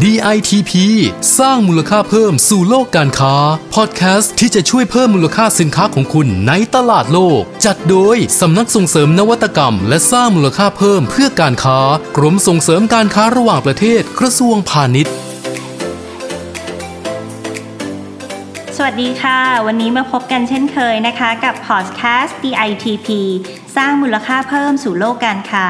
DITP สร้างมูลค่าเพิ่มสู่โลกการค้า พอดแคสต์ที่จะช่วยเพิ่มมูลค่าสินค้าของคุณในตลาดโลก จัดโดยสำนักส่งเสริมนวัตกรรม และสร้างมูลค่าเพิ่มเพื่อการค้า กรมส่งเสริมการค้าระหว่างประเทศกระทรวงพาณิชย์ สวัสดีค่ะ วันนี้มาพบกันเช่นเคยนะคะ กับพอดแคสต์ DITP สร้างมูลค่าเพิ่มสู่โลกการค้า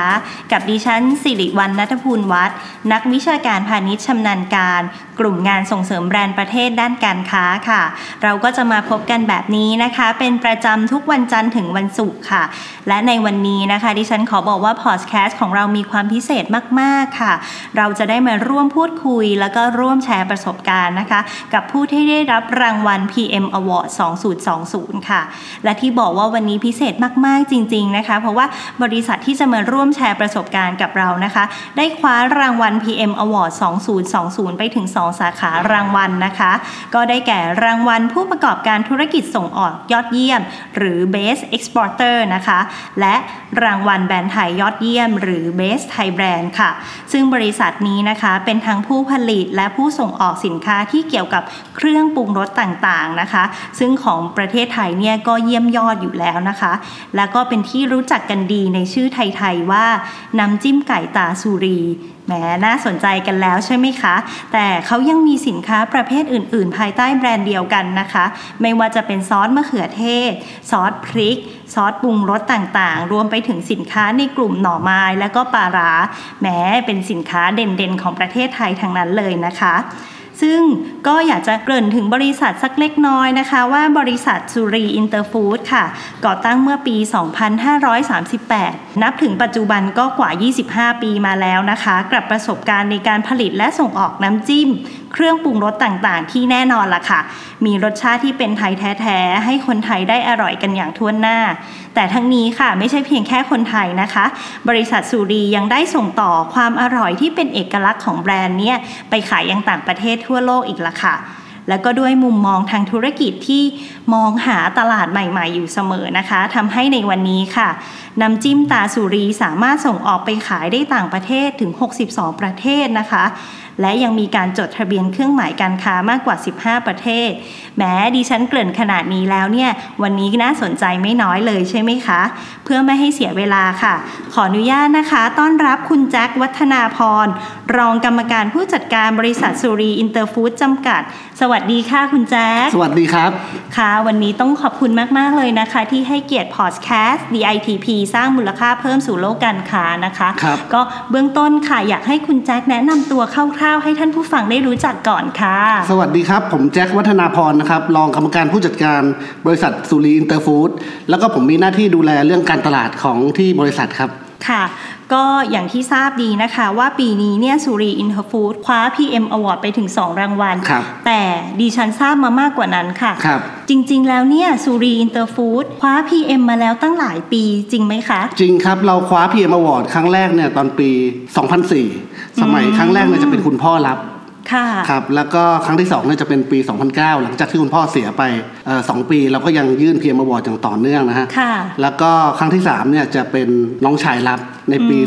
กับดิฉันสิริวัลนัทภูลวัฒน์นักวิชาการพาณิชย์ชำนาญการ กลุ่มงานส่งเสริมแบรนด์ประเทศด้านการค้าค่ะ เราก็จะมาพบกันแบบนี้นะคะ เป็นประจำทุกวันจันทร์ถึงวันศุกร์ค่ะ และในวันนี้นะคะ ดิฉันขอบอกว่าพอดแคสต์ของเรามีความพิเศษมาก ๆ ค่ะ เราจะได้มาร่วมพูดคุย แล้วก็ร่วมแชร์ประสบการณ์นะคะ กับผู้ที่ได้รับรางวัล PM Award 2020 ค่ะ และที่บอกว่าวันนี้พิเศษมาก ๆ จริงนะคะ เพราะว่าบริษัทที่จะมาร่วมแชร์ประสบการณ์กับเรานะคะ ได้คว้ารางวัล PM Award 2020 ไปถึง 2 สาขารางวัลนะคะ ก็ได้แก่รางวัลผู้ประกอบการธุรกิจส่งออกยอดเยี่ยม หรือ Best Exporter นะคะ และรางวัลแบรนด์ไทยยอดเยี่ยม หรือ Best Thai Brand ค่ะ ซึ่งบริษัทนี้นะคะเป็นทั้งผู้ผลิตและผู้ส่งออกสินค้าที่เกี่ยวกับเครื่องปรุงรสต่างๆนะคะ ซึ่งของประเทศไทยเนี่ยก็เยี่ยมยอดอยู่แล้วนะคะ แล้วก็เป็นที่รู้จักกันดีในชื่อไทย ๆ ว่าน้ำจิ้มไก่ตาสุรีแหมน่าสนใจกันแล้วใช่ไหมคะ แต่เขายังมีสินค้าประเภทอื่น ๆ ภายใต้แบรนด์เดียวกันนะคะ ไม่ว่าจะเป็นซอสมะเขือเทศ ซอสพริก ซอสปรุงรสต่างๆ รวมไปถึงสินค้าในกลุ่มหน่อไม้และก็ปลาร้าแหมเป็นสินค้าเด่นๆ ของประเทศไทยทั้งนั้นเลยนะคะ ซึ่งก็อยากจะเกริ่นถึงบริษัทสักเล็กน้อยนะคะ ว่าบริษัทสุรีอินเตอร์ฟู้ดค่ะ ก่อตั้งเมื่อปี 2538 นับถึงปัจจุบันก็กว่า 25 ปีมาแล้วนะคะ กับประสบการณ์ในการผลิตและส่งออกน้ำจิ้ม เครื่องปรุงรสต่างๆ ที่แน่นอนล่ะค่ะ มีรสชาติที่เป็นไทยแท้ ๆ ให้คนไทยได้อร่อยกันอย่างทั่วหน้าแต่ทั้งนี้ค่ะไม่ใช่เพียงแค่คนไทยนะคะ บริษัทสุรียังได้ส่งต่อความอร่อยที่เป็นเอกลักษณ์ของแบรนด์เนี่ยไปขายยังต่างประเทศทั่วโลกอีกละค่ะแล้วก็ด้วยมุมมองทางธุรกิจที่มองหาตลาดใหม่ๆ อยู่เสมอนะคะทำให้ในวันนี้ค่ะน้ำจิ้มตาสุรีสามารถส่งออกไปขายได้ต่างประเทศถึง 62 ประเทศนะคะและยังมีการจดทะเบียนเครื่องหมายการค้ามากกว่า 15 ประเทศ แม้ดิฉันเกริ่นขนาดนี้แล้วเนี่ย วันนี้น่าสนใจไม่น้อยเลยใช่ไหมคะ เพื่อไม่ให้เสียเวลาค่ะ ขออนุญาตนะคะ ต้อนรับคุณแจ็ควัฒนาพร รองกรรมการผู้จัดการบริษัทสุรีอินเตอร์ฟู้ดจำกัด สวัสดีค่ะคุณแจ็ค สวัสดีครับ ค่ะ วันนี้ต้องขอบคุณมาก ๆ เลยนะคะ ที่ให้เกียรติพอดแคสต์ DITP สร้างมูลค่าเพิ่มสู่โลกการค้านะคะครับก็เบื้องต้นค่ะอยากให้คุณแจ็คแนะนำตัวคร่าวๆ ให้ท่านผู้ฟังได้รู้จักก่อนค่ะ สวัสดีครับ ผมแจ็ควัฒนาพรนะครับรองกรรมการผู้จัดการบริษัทสุรีอินเตอร์ฟู้ดแล้วก็ผมมีหน้าที่ดูแลเรื่องการตลาดของที่บริษัทครับ ค่ะ ก็อย่างที่ทราบดีนะคะว่าปีนี้เนี่ยสุรีอินเตอร์ฟู้ดคว้า PM Award ไปถึง 2 รางวัลครับแต่ดิฉันทราบมามากกว่านั้นค่ะครับจริง ๆ แล้วเนี่ยสุรีอินเตอร์ฟู้ดคว้า PM มาแล้วตั้งหลายปีจริงไหมคะ จริงครับ เราคว้า PM Award ครั้งแรกเนี่ยตอนปี 2004 สมัยครั้งแรกเนี่ยจะเป็นคุณพ่อรับ ค่ะครับแล้วก็ครั้งที่2เนี่ยจะเป็นปี 2009 หลังจากที่คุณพ่อเสียไปเอ่อสองปีเราก็ยังยื่น PM Award อย่างต่อเนื่องนะฮะค่ะแล้วก็ครั้งที่3เนี่ยจะเป็นน้องชายรับในปี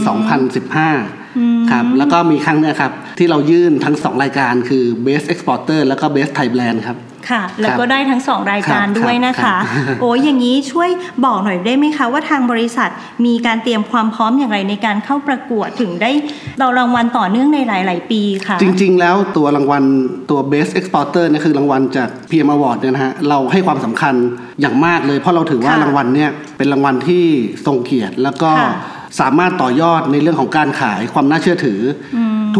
2015 ครับแล้วก็มีครั้งเนี่ยครับ ที่เรายื่นทั้ง 2 รายการคือ Best Exporter แล้วก็ Best Thai Brand ครับค่ะ แล้วก็ได้ทั้งสองรายการครับด้วยนะครัคะบโอ้ยอย่างนี้ช่วยบอกหน่อยได้ไหมคะว่าทางบริษัทมีการเตรียมความพร้อมอย่างไรในการเข้าประกวดถึงได้เรารางวัลต่อเนื่องในหลาย ๆ ปีค่ะ จริง ๆ แล้วตัวรางวัลตัว Best Exporter เนี่ยคือรางวัลจาก PM Award เนี่ยนะฮะเราให้ความสำคัญอย่างมากเลย เพราะเราถือว่าค่ะรางวัลเนี่ยเป็นรางวัลที่ทรงเกียรติแล้วก็ค่ะ สามารถต่อยอดในเรื่องของการขายความน่าเชื่อถืออ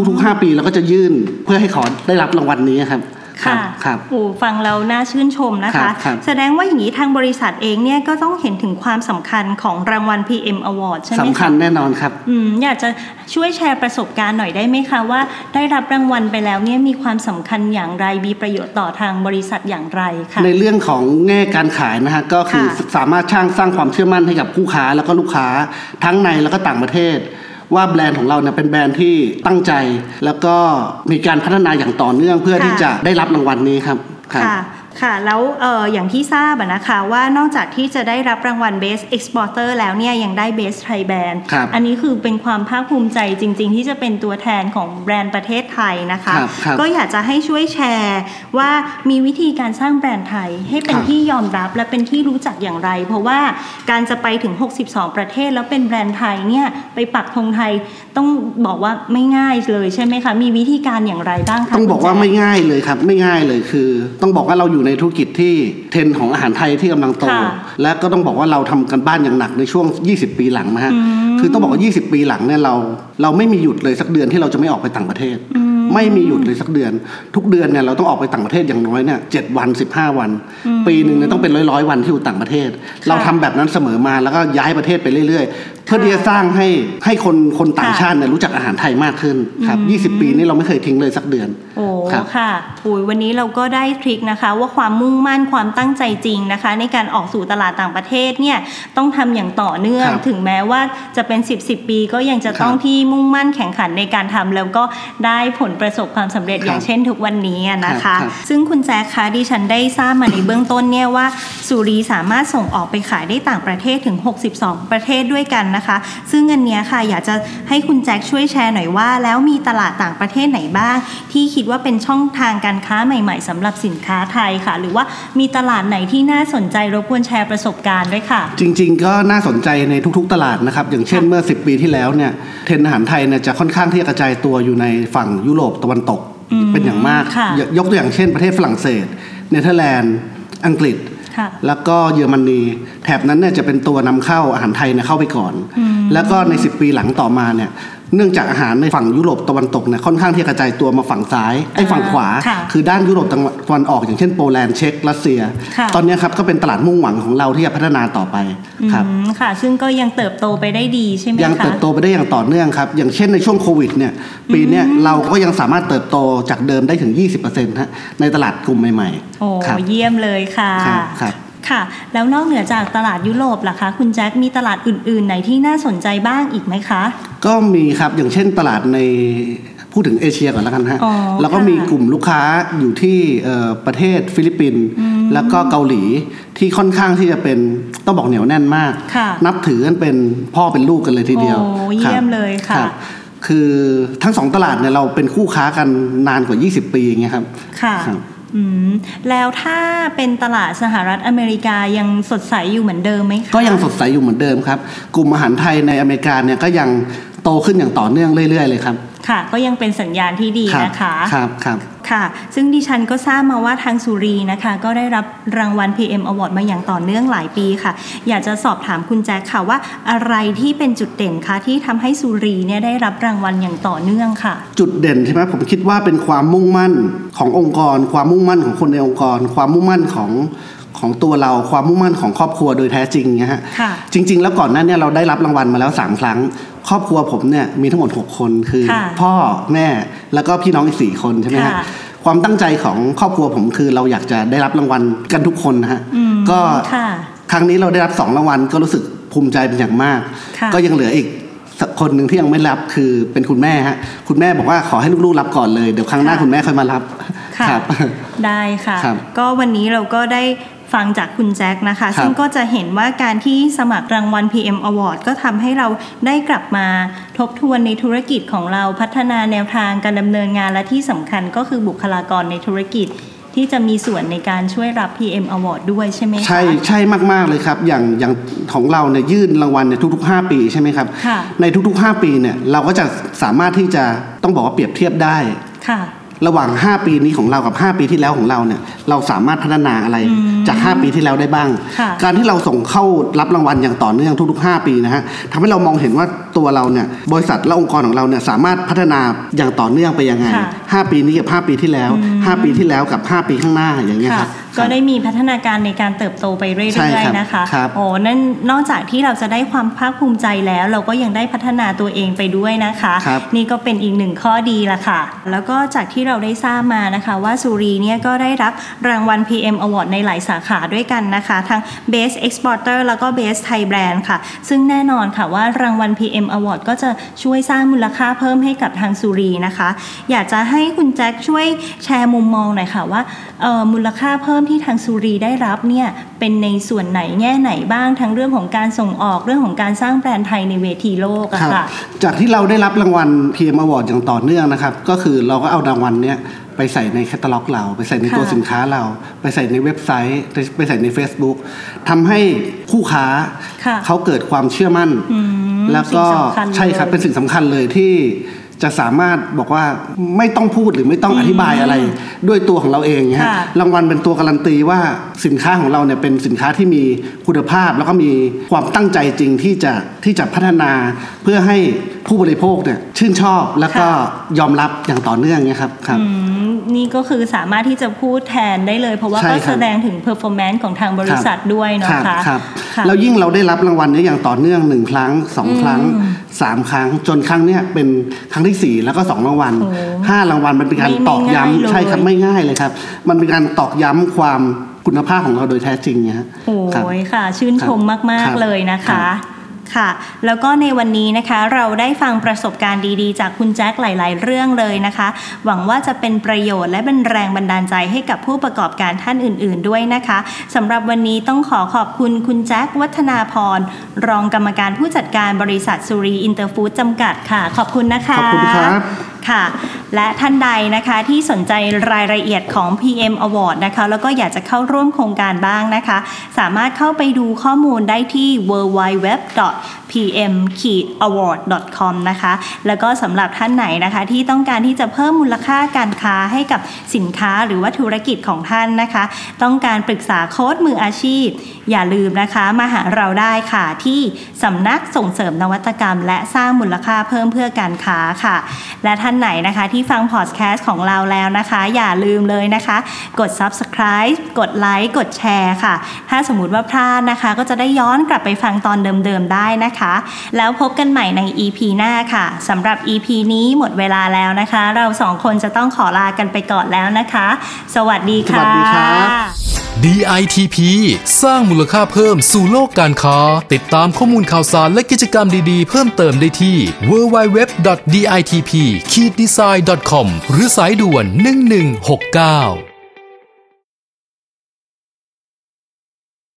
ทุกๆ 5 ปีเราก็จะยื่นเพื่อให้ขอได้รับรางวัลนี้ครับ ค่ะครับโอ้ฟังเราน่าชื่นชมนะครัคะบครับแสดงว่าอย่างนี้ทางบริษัทเองเนี่ยก็ต้องเห็นถึงความสำคัญของรางวัล PM Award ใช่ไหมสำคะคัญแน่นอนครับอืมอยากจะช่วยแชร์ประสบการณ์หน่อยได้ไหมคะว่า ได้รับรางวัลไปแล้วเนี่ยมีความสำคัญอย่างไรมีประโยชน์ต่อทางบริษัทอย่างไรค่ะในเรื่องของแง่การขายนะฮะก็คือค่ะสามารถสร้างสร้างความเชื่อมั่นให้กับผู้ค้าแล้วก็ลูกค้าทั้งในแล้วก็ต่างประเทศ ว่าแบรนด์ของเราเนี่ยเป็นแบรนด์ที่ตั้งใจ แล้วก็มีการพัฒนาอย่างต่อเนื่องเพื่อค่ะที่จะได้รับรางวัลนี้ครับครับค่ะ ค่ะ แล้วเอออย่างที่ทราบอะนะคะว่านอกจากที่จะได้รับรางวัล Best Exporter แล้วเนี่ยยังได้ Best Thai Brand ครับอันนี้คือเป็นความภาคภูมิใจจริง ๆ ที่จะเป็นตัวแทนของแบรนด์ประเทศไทยนะคะครับครับก็อยากจะให้ช่วยแชร์ว่ามีวิธีการสร้างแบรนด์ไทย ให้เป็นครับที่ยอมรับและเป็นที่รู้จักอย่างไร เพราะว่าการจะไปถึง 62 ประเทศแล้วเป็นแบรนด์ไทยเนี่ยไปปักธงไทยต้องบอกว่าไม่ง่ายเลยใช่ไหมคะมีวิธีการอย่างไรบ้างคะต้องบอกว่าคุณแจ๊คไม่ง่ายเลยครับไม่ง่ายเลยคือ ต้องบอกว่าเราอยู่ในธุรกิจที่เทรนด์ของอาหารไทยที่กำลังโตค่ะและก็ต้องบอกว่าเราทำกันบ้านอย่างหนักในช่วง 20 ปีหลังนะฮะคือต้องบอกว่า 20 ปีหลังเนี่ยเราเราไม่มีหยุดเลยสักเดือนที่เราจะไม่ออกไปต่างประเทศ ไม่มีหยุดเลยสักเดือน ทุกเดือนเนี่ยเราต้องออกไปต่างประเทศอย่างน้อยเนี่ยเจ็ดวัน15 วัน ปีหนึ่งเนี่ยต้องเป็นร้อยร้อยๆวันที่อยู่ต่างประเทศ เราทำแบบนั้นเสมอมาแล้วก็ย้ายประเทศไปเรื่อยๆ เพื่อที่จะสร้างให้ให้คนคนต่างชาติเนี่ยรู้จักอาหารไทยมากขึ้นครับ 20 ปีนี้เราไม่เคยทิ้งเลยสักเดือน โอ้ครับค่ะอุยวันนี้เราก็ได้ทริคนะคะ ว่าความมุ่งมั่นความตั้งใจจริงนะคะ ในการออกสู่ตลาดต่างประเทศเนี่ยต้องทำอย่างต่อเนื่องครับถึงแม้ว่าจะเป็น 10บสปีก็ยังจะต้องครับที่มุ่งมั่นแข่งขันในการทำแล้วก็ได้ผลประสบความสำเร็จครับอย่างเช่นทุกวันนี้อะนะคะครับซึ่งคุณแจ๊คคะดิฉันได้ทราบมาในเบื้องต้นเนี่ยว่าสุรีสามารถส่งออกไปขายได้ต่างประเทศถึง 62 ประเทศด้วยกันนะคะ ซึ่งอันเนี้ยค่ะอยากจะให้คุณแจ็คช่วยแชร์หน่อยว่า แล้วมีตลาดต่างประเทศไหนบ้าง ที่คิดว่าเป็นช่องทางการค้าใหม่ ๆสำหรับสินค้าไทยค่ะ หรือว่ามีตลาดไหนที่น่าสนใจรบกวนแชร์ประสบการณ์ด้วยค่ะ จริง ๆ ก็น่าสนใจในทุก ๆ ตลาดนะครับอย่างเช่นเมื่อ 10 ปีที่แล้วเนี่ยเทรนด์อาหารไทยเนี่ยจะค่อนข้างที่จะกระจายตัวอยู่ในฝั่งยุโรปตะวันตกอืมเป็นอย่างมากค่ะยยกตัวอย่างเช่น ประเทศฝรั่งเศส เนเธอร์แลนด์ อังกฤษค่ะ แล้วก็เยอรมนีแถบนั้นเนี่ยจะเป็นตัวนำเข้าอาหารไทยเนี่ยเข้าไปก่อน แล้วก็ใน 10 ปีหลังต่อมาเนี่ย เนื่องจากอาหารในฝั่งยุโรปตะวันตกเนี่ยค่อนข้างที่จะกระจายตัวมาฝั่งซ้ายไอ้ฝั่งขวาค่ะคือด้านยุโรปตะวันออกอย่างเช่นโปแลนด์เช็กรัสเซียค่ะตอนเนี้ยครับก็เป็นตลาดมุ่งหวังของเราที่จะพัฒนาต่อไปครับอืมค่ะ ซึ่งก็ยังเติบโตไปได้ดีใช่ไหมคะยังเติบโตไปได้อย่างต่อเนื่องครับ อย่างเช่นในช่วงโควิดเนี่ยปีเนี้ยเราก็ยังสามารถเติบโตจากเดิมได้ถึง 20%ฮะในตลาดกลุ่มใหม่ๆโอ้ครับเยี่ยมเลยค่ะครับ ครับค่ะ แล้วนอกเหนือจากตลาดยุโรปล่ะคะ คุณแจ็คมีตลาดอื่นๆไหนที่น่าสนใจบ้างอีกไหมคะ ก็มีครับอย่างเช่นตลาดในพูดถึงเอเชียก่อนแล้วกันฮะอ๋อแล้วก็ค่ะมีกลุ่มลูกค้าอยู่ที่เอ่อประเทศฟิลิปปินส์แล้วก็เกาหลีที่ค่อนข้างที่จะเป็นต้องบอกเหนียวแน่นมากค่ะนับถือกันเป็นพ่อเป็นลูกกันเลยทีเดียวโอ้เยี่ยมรับเลยค่ะรับคือทั้งสองตลาดเนี่ยเราเป็นคู่ค้ากันนานกว่า 20 ปีอย่างเงี้ยครับค่ะครับ อืมแล้วถ้าเป็นตลาดสหรัฐอเมริกายังสดใสอยู่เหมือนเดิมไหมคะก็ยังสดใสอยู่เหมือนเดิมครับ กลุ่มอาหารไทยในอเมริกาเนี่ยก็ยังโตขึ้นอย่างต่อเนื่องเรื่อย ๆ เลยครับ ค่ะ ก็ยังเป็นสัญญาณที่ดีครับนะคะ ครับครับ ค่ะ ซึ่งดิฉันก็ทราบมาว่าทางสุรีนะคะ ก็ได้รับรางวัล PM Award มาอย่างต่อเนื่องหลายปีค่ะ อยากจะสอบถามคุณแจ็คค่ะว่าอะไรที่เป็นจุดเด่นคะที่ทำให้สุรีเนี่ยได้รับรางวัลอย่างต่อเนื่องค่ะ จุดเด่นใช่ไหมผมคิดว่าเป็นความมุ่งมั่นขององค์กร ความมุ่งมั่นของคนในองค์กร ความมุ่งมั่นของของตัวเราความมุ่งมั่นของครอบครัวโดยแท้จริงนะฮะค่ะจริง ๆ แล้วก่อนหน้าเนี้เราได้รับรางวัลมาแล้ว 3 ครั้ง ครอบครัวผมเนี่ยมีทั้งหมด 6 คนคือค่ะพ่อแม่แล้วก็พี่น้องอีก4คนใช่ไหมฮะค่ะความตั้งใจของครอบครัวผมคือเราอยากจะได้รับรางวัลกันทุกคนนะฮะอืมก็ค่ะครั้งนี้เราได้รับสองรางวัลก็รู้สึกภูมิใจเป็นอย่างมากค่ะก็ยังเหลืออีกสักคนหนึ่งที่ยังไม่รับคือเป็นคุณแม่ฮะคุณแม่บอกว่าขอให้ลูกๆรับก่อนเลยเดี๋ยวครั้งหน้าค่ะคุณแม่ค่อยมารับค่ะครับได้ค่ะครับก็วันนี้เราก็ได้ ฟังจากคุณแจ็คนะคะครับซึ่งก็จะเห็นว่าการที่สมัครรางวัล PM Award ก็ทำให้เราได้กลับมาทบทวนในธุรกิจของเราพัฒนาแนวทางการดำเนินงานและที่สำคัญก็คือบุคลากรในธุรกิจที่จะมีส่วนในการช่วยรับ PM Award ด้วยใช่ไหมคะใช่ใช่มาก ๆ เลยครับ อย่างอย่างของเราเนี่ยยื่นรางวัลเนี่ยทุก ๆ 5 ปีใช่ไหมครับค่ะในทุก ๆ 5 ปีเนี่ยเราก็จะสามารถที่จะต้องบอกว่าเปรียบเทียบได้ค่ะ ระหว่าง 5 ปีนี้ของเรากับ 5 ปีที่แล้วของเราเนี่ยเราสามารถพัฒนาอะไรจาก 5 ปีที่แล้วได้บ้างค่ะการที่เราส่งเข้ารับรางวัลอย่างต่อเนื่องทุกๆ 5 ปีนะฮะทำให้เรามองเห็นว่าตัวเราเนี่ยบริษัทและองค์กรของเราเนี่ยสามารถพัฒนาอย่างต่อเนื่องไปยังไงค่ะ5ปีนี้กับ 5 ปีที่แล้ว 5 ปีที่แล้วกับ 5 ปีข้างหน้าอย่างเงี้ยคค่ะรับ ก็ได้มีพัฒนาการในการเติบโตไปเรื่ใช่อยครับๆนะคะครับโอ้นั่นนอกจากที่เราจะได้ความภาคภูมิใจแล้ว เราก็ยังได้พัฒนาตัวเองไปด้วยนะคะครับนี่ก็เป็นอีกหนึ่งข้อดีละค่ะ แล้วก็จากที่เราได้ทราบมานะคะ ว่าสุรีเนี่ยก็ได้รับรางวัล PM Award ในหลายสาขาด้วยกันนะคะ ทั้ง Best Exporter แล้วก็ Best Thai Brand ค่ะ ซึ่งแน่นอนค่ะว่ารางวัล PM Award ก็จะช่วยสร้างมูลค่าเพิ่มให้กับทางสุรีนะคะ อยากจะให้คุณแจ็คช่วยแชร์มุมมองหน่อยค่ะว่าเอ่อมูลค่าเพิ่มที่ทางสุรีได้รับเนี่ยเป็นในส่วนไหนแง่ไหนบ้างทั้งเรื่องของการส่งออกเรื่องของการสร้างแบรนด์ไทยในเวทีโลกอะครับค่ะจากที่เราได้รับรางวัล PM Award อย่างต่อเนื่องนะครับ ก็คือเราก็เอารางวัลเนี้ยไปใส่ในแคตตาล็อกเรา ไปใส่ในตัวค่ะสินค้าเรา ไปใส่ในเว็บไซต์ ไปใส่ใน Facebook ทำให้คู่ค้าค่ะเขาเกิดความเชื่อมั่นอืมแล้วก็สิ่งสำคัญเลยใช่ครับเป็นสิ่งสำคัญเลยที่ จะสามารถบอกว่าไม่ต้องพูดหรือไม่ต้องอธิบายอะไร ด้วยตัวของเราเองนะฮะค่ะรางวัลเป็นตัวการันตีว่าสินค้าของเราเนี่ยเป็นสินค้าที่มีคุณภาพ แล้วก็มีความตั้งใจจริงที่จะที่จะพัฒนาเพื่อให้ผู้บริโภคเนี่ยชื่นชอบแล้วก็ยอมรับอย่างต่อเนื่องเนี่ยครับครับอืม นี่ก็คือสามารถที่จะพูดแทนได้เลย เพราะว่าใช่ก็ครับแสดงถึง performance ของทางบริษัทด้วยเนาะครับคะครับค่ะแล้วยิ่งเราได้รับรางวัลเนี้อย่างต่อเนื่องหนึ่งครั้งสองครั้งสามครั้ง จนครั้งเนี้ยเป็นครั้งที่สี่แล้วก็สองรางวัลโอ้ห้ารางวัลมันเป็นการไม่ตอกไม่ง่ายเลยย้ำใช่ครับไม่ง่ายเลยครับ มันเป็นการตอกย้ำความคุณภาพของเราโดยแท้จริงเนี่ยฮะโอ้ครับยค่ะ ชื่นชมครับมากครับๆเลยนะครัคะบ ค่ะ แล้วก็ในวันนี้นะคะเราได้ฟังประสบการณ์ดีๆ จากคุณแจ็คหลาย ๆ เรื่องเลยนะคะ หวังว่าจะเป็นประโยชน์และเป็นแรงบันดาลใจให้กับผู้ประกอบการท่านอื่น ๆ ด้วยนะคะสำหรับวันนี้ต้องขอขอบคุณคุณแจ็ควัฒนาพร รองกรรมการผู้จัดการบริษัทสุรีอินเตอร์ฟู้ดจำกัดค่ะ ขอบคุณนะคะ ขอบคุณครับ ค่ะ และท่านใดนะคะที่สนใจรายละเอียดของ PM Award นะคะ แล้วก็อยากจะเข้าร่วมโครงการบ้างนะคะ สามารถเข้าไปดูข้อมูลได้ที่ www pm-award.com นะคะ แล้วก็สำหรับท่านไหนนะคะ ที่ต้องการที่จะเพิ่มมูลค่าการค้าให้กับสินค้าหรือว่าธุรกิจของท่านนะคะ ต้องการปรึกษาโค้ดมืออาชีพ อย่าลืมนะคะ มาหาเราได้ค่ะที่สำนักส่งเสริมนวัตกรรม และสร้างมูลค่าเพิ่มเพื่อการค้าค่ะ และท่านไหนนะคะที่ฟังพอดแคสต์ของเราแล้วนะคะ อย่าลืมเลยนะคะ กด subscribe กดไลค์กดแชร์ค่ะ ถ้าสมมติว่าพลาดนะคะ ก็จะได้ย้อนกลับไปฟังตอนเดิมๆได้นะนะคะ แล้วพบกันใหม่ใน EP หน้าค่ะสำหรับ EP นี้หมดเวลาแล้วนะคะ เราสองคนจะต้องขอลากันไปก่อนแล้วนะคะ สวัสดีค่ะ สวัสดีครับ DITP สร้างมูลค่าเพิ่มสู่โลกการค้า ติดตามข้อมูลข่าวสารและกิจกรรมดีๆ เพิ่มเติมได้ที่ www.ditp-design.com หรือสายด่วน 1169